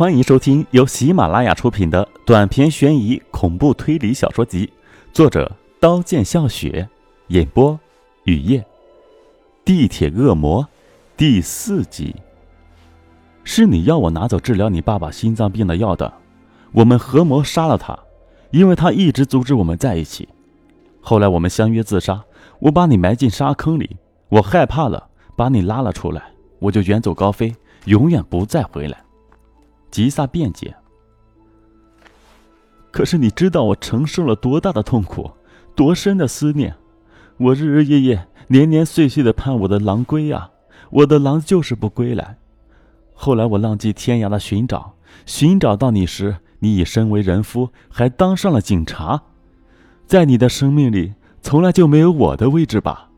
欢迎收听由喜马拉雅出品的短篇悬疑恐怖推理小说集，作者刀剑笑雪，演播雨夜。地铁恶魔第四集。是你要我拿走治疗你爸爸心脏病的药的，我们合谋杀了他，因为他一直阻止我们在一起。后来我们相约自杀，我把你埋进沙坑里，我害怕了，把你拉了出来，我就远走高飞，永远不再回来。吉萨辩解：“可是你知道我承受了多大的痛苦，多深的思念？我日日夜夜、年年岁岁的盼我的狼归啊！我的狼就是不归来。后来我浪迹天涯的寻找，寻找到你时，你已身为人夫，还当上了警察。在你的生命里，从来就没有我的位置吧？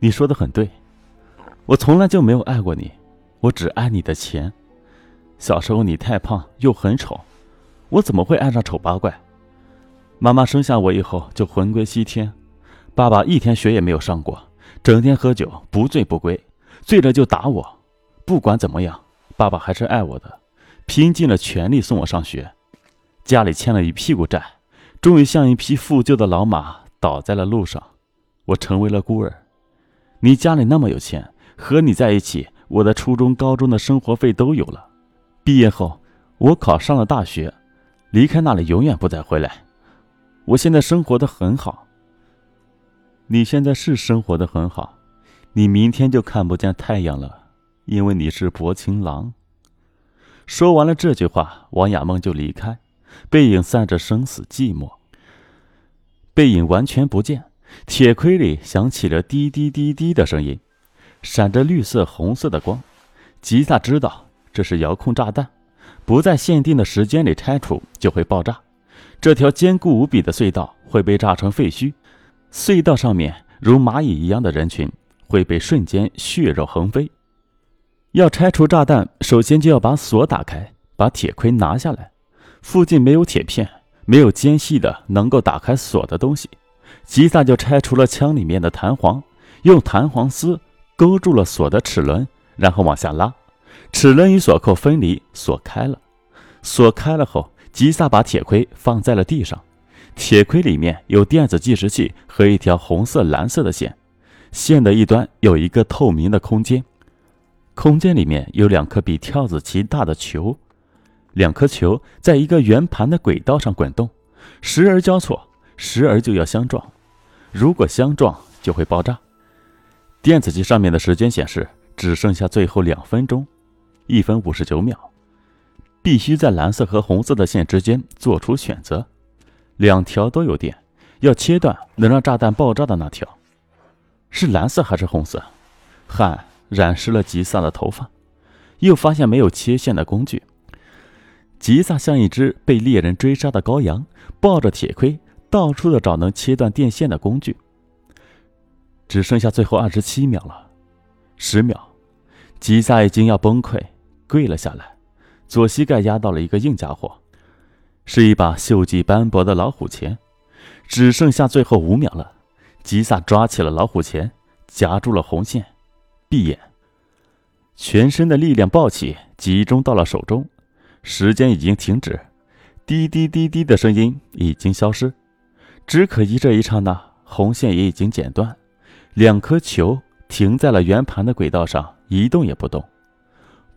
你说的很对，我从来就没有爱过你，我只爱你的钱。”小时候你太胖又很丑，我怎么会爱上丑八怪？妈妈生下我以后就魂归西天，爸爸一天学也没有上过，整天喝酒不醉不归，醉了就打我。不管怎么样，爸爸还是爱我的，拼尽了全力送我上学。家里欠了一屁股债，终于像一匹负旧的老马倒在了路上，我成为了孤儿。你家里那么有钱，和你在一起，我的初中、高中的生活费都有了。毕业后，我考上了大学，离开那里永远不再回来。我现在生活的很好。你现在是生活的很好，你明天就看不见太阳了，因为你是薄情郎。说完了这句话，王亚梦就离开，背影散着生死寂寞。背影完全不见，铁盔里响起了滴滴滴滴的声音，闪着绿色、红色的光。吉萨知道。这是遥控炸弹，不在限定的时间里拆除就会爆炸。这条坚固无比的隧道会被炸成废墟，隧道上面如蚂蚁一样的人群会被瞬间血肉横飞。要拆除炸弹，首先就要把锁打开，把铁盔拿下来。附近没有铁片，没有尖细的能够打开锁的东西。吉萨就拆除了枪里面的弹簧，用弹簧丝勾住了锁的齿轮，然后往下拉。齿轮与锁扣分离，锁开了。锁开了后，吉萨把铁盔放在了地上。铁盔里面有电子计时器和一条红色、蓝色的线，线的一端有一个透明的空间，空间里面有两颗比跳子棋大的球，两颗球在一个圆盘的轨道上滚动，时而交错，时而就要相撞。如果相撞，就会爆炸。电子机上面的时间显示，只剩下最后两分钟。一分五十九秒，必须在蓝色和红色的线之间做出选择，两条都有电，要切断能让炸弹爆炸的那条，是蓝色还是红色？汗染湿了吉萨的头发，又发现没有切线的工具。吉萨像一只被猎人追杀的羔羊，抱着铁盔，到处的找能切断电线的工具。只剩下最后二十七秒了，十秒，吉萨已经要崩溃。跪了下来，左膝盖压到了一个硬家伙，是一把锈迹斑驳的老虎钳。只剩下最后五秒了，吉萨抓起了老虎钳，夹住了红线，闭眼，全身的力量暴起，集中到了手中。时间已经停止，滴滴滴滴的声音已经消失，只可惜这一刹那，红线也已经剪断，两颗球停在了圆盘的轨道上，一动也不动。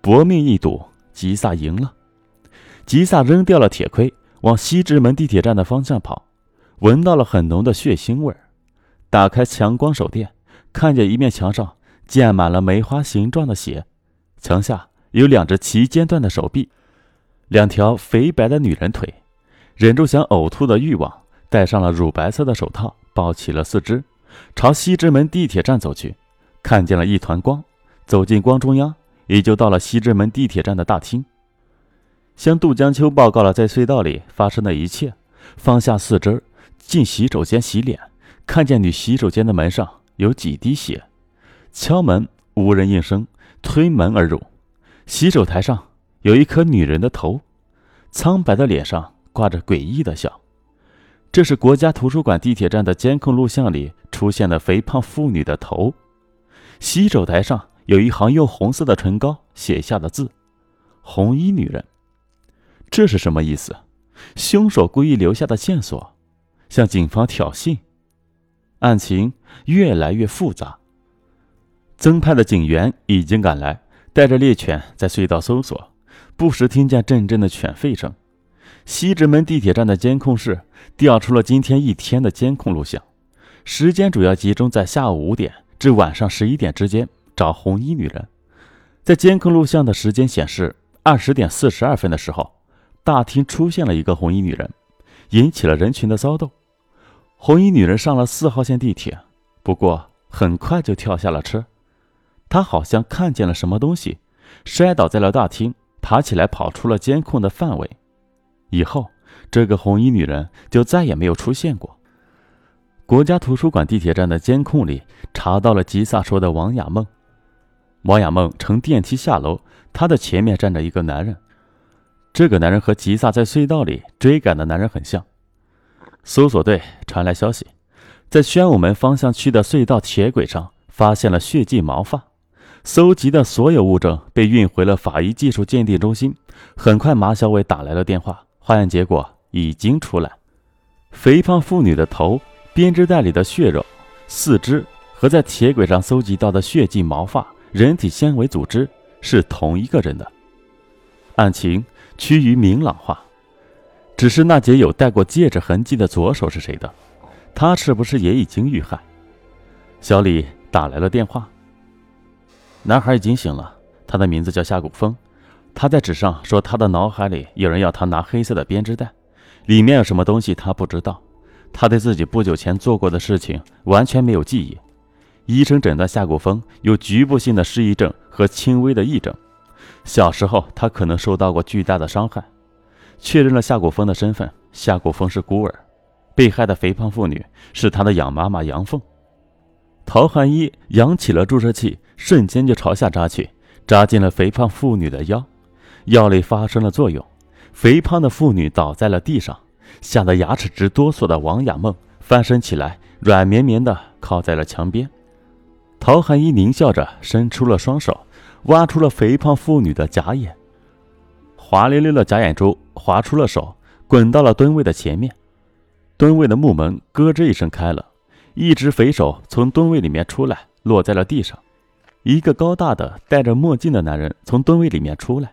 搏命一赌，吉萨赢了。吉萨扔掉了铁盔，往西直门地铁站的方向跑，闻到了很浓的血腥味儿。打开强光手电，看见一面墙上溅满了梅花形状的血，墙下有两只齐肩段的手臂，两条肥白的女人腿，忍住想呕吐的欲望，戴上了乳白色的手套，抱起了四肢，朝西直门地铁站走去。看见了一团光，走进光中央。也就到了西直门地铁站的大厅，向杜江秋报告了在隧道里发生的一切，放下四肢，进洗手间洗脸，看见女洗手间的门上有几滴血，敲门无人应声，推门而入，洗手台上有一颗女人的头，苍白的脸上挂着诡异的笑，这是国家图书馆地铁站的监控录像里出现的肥胖妇女的头，洗手台上。有一行用红色的唇膏写下的字：“红衣女人。这是什么意思？凶手故意留下的线索，向警方挑衅。案情越来越复杂。增派的警员已经赶来，带着猎犬在隧道搜索，不时听见阵阵的犬吠声。西直门地铁站的监控室调出了今天一天的监控录像，时间主要集中在下午五点至晚上十一点之间找红衣女人。在监控录像的时间显示，二十点四十二分的时候，大厅出现了一个红衣女人，引起了人群的骚动。红衣女人上了四号线地铁，不过很快就跳下了车。她好像看见了什么东西，摔倒在了大厅，爬起来跑出了监控的范围。以后，这个红衣女人就再也没有出现过。国家图书馆地铁站的监控里查到了吉萨说的王雅梦。王雅梦乘电梯下楼，她的前面站着一个男人。这个男人和吉萨在隧道里追赶的男人很像。搜索队传来消息，在宣武门方向去的隧道铁轨上发现了血迹毛发。搜集的所有物证被运回了法医技术鉴定中心。很快，马小伟打来了电话。化验结果已经出来，肥胖妇女的头、编织袋里的血肉、四肢和在铁轨上搜集到的血迹、毛发、人体纤维组织是同一个人的。案情趋于明朗化，只是那节有戴过戒指痕迹的左手是谁的？他是不是也已经遇害？小李打来了电话。男孩已经醒了，他的名字叫夏古风。他在纸上说，他的脑海里有人要他拿黑色的编织袋，里面有什么东西他不知道。他对自己不久前做过的事情完全没有记忆。医生诊断夏古风有局部性的失忆症和轻微的癔症。小时候他可能受到过巨大的伤害。确认了夏古风的身份，夏古风是孤儿，被害的肥胖妇女是他的养妈妈杨凤。陶汉一扬起了注射器，瞬间就朝下扎去，扎进了肥胖妇女的腰。药力发生了作用，肥胖的妇女倒在了地上，吓得牙齿直哆嗦的王雅梦翻身起来，软绵绵的靠在了墙边。陶寒衣狞笑着伸出了双手，挖出了肥胖妇女的假眼，滑溜溜的假眼珠滑出了手，滚到了蹲位的前面。蹲位的木门咯吱一声开了，一只肥手从蹲位里面出来，落在了地上。一个高大的戴着墨镜的男人从蹲位里面出来。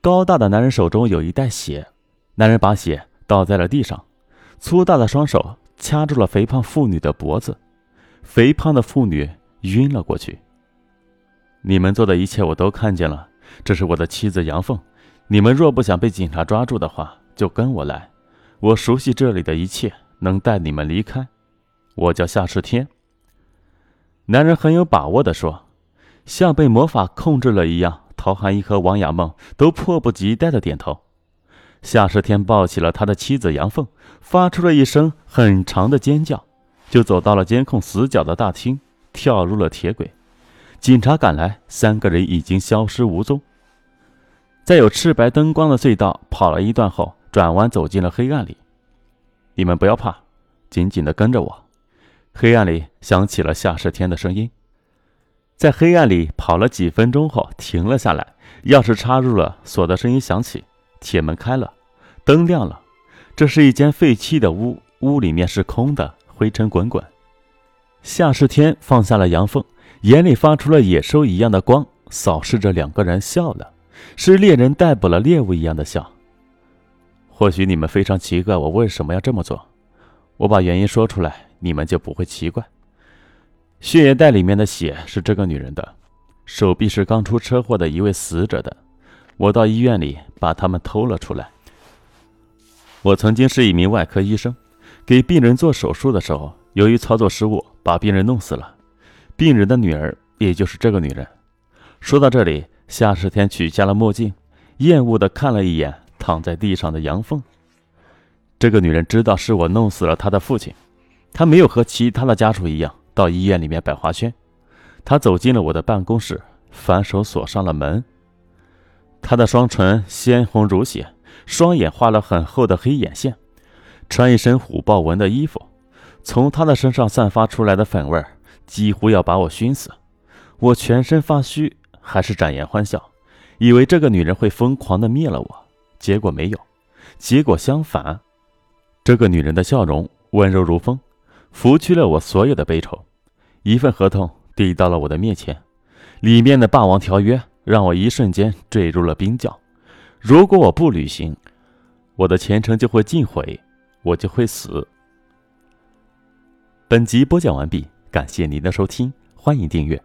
高大的男人手中有一袋血，男人把血倒在了地上，粗大的双手掐住了肥胖妇女的脖子，肥胖的妇女晕了过去。你们做的一切我都看见了，这是我的妻子杨凤。你们若不想被警察抓住的话，就跟我来，我熟悉这里的一切，能带你们离开。我叫夏世天。男人很有把握地说，像被魔法控制了一样。陶寒一和王雅梦都迫不及待的点头。夏世天抱起了他的妻子杨凤，发出了一声很长的尖叫，就走到了监控死角的大厅，跳入了铁轨。警察赶来，三个人已经消失无踪。在有赤白灯光的隧道跑了一段后，转弯走进了黑暗里。你们不要怕，紧紧的跟着我。黑暗里响起了夏世天的声音。在黑暗里跑了几分钟后，停了下来。钥匙插入了，锁的声音响起，铁门开了，灯亮了。这是一间废弃的屋，屋里面是空的，灰尘滚滚。夏世天放下了杨凤，眼里发出了野兽一样的光，扫视着两个人，笑了，是猎人逮捕了猎物一样的笑。或许你们非常奇怪，我为什么要这么做？我把原因说出来，你们就不会奇怪。血液袋里面的血是这个女人的，手臂是刚出车祸的一位死者的。我到医院里把他们偷了出来。我曾经是一名外科医生，给病人做手术的时候，由于操作失误，把病人弄死了。病人的女儿，也就是这个女人。说到这里，夏世天取下了墨镜，厌恶地看了一眼躺在地上的杨凤。这个女人知道是我弄死了她的父亲，她没有和其他的家属一样。到医院里面摆花圈，她走进了我的办公室，反手锁上了门。她的双唇鲜红如血，双眼画了很厚的黑眼线，穿一身虎豹纹的衣服，从他的身上散发出来的粉味儿几乎要把我熏死。我全身发虚，还是展颜欢笑，以为这个女人会疯狂的灭了我，结果没有，结果相反，这个女人的笑容温柔如风，拂去了我所有的悲愁。一份合同递到了我的面前，里面的霸王条约让我一瞬间坠入了冰窖。如果我不履行，我的前程就会尽毁，我就会死。本集播讲完毕，感谢您的收听，欢迎订阅。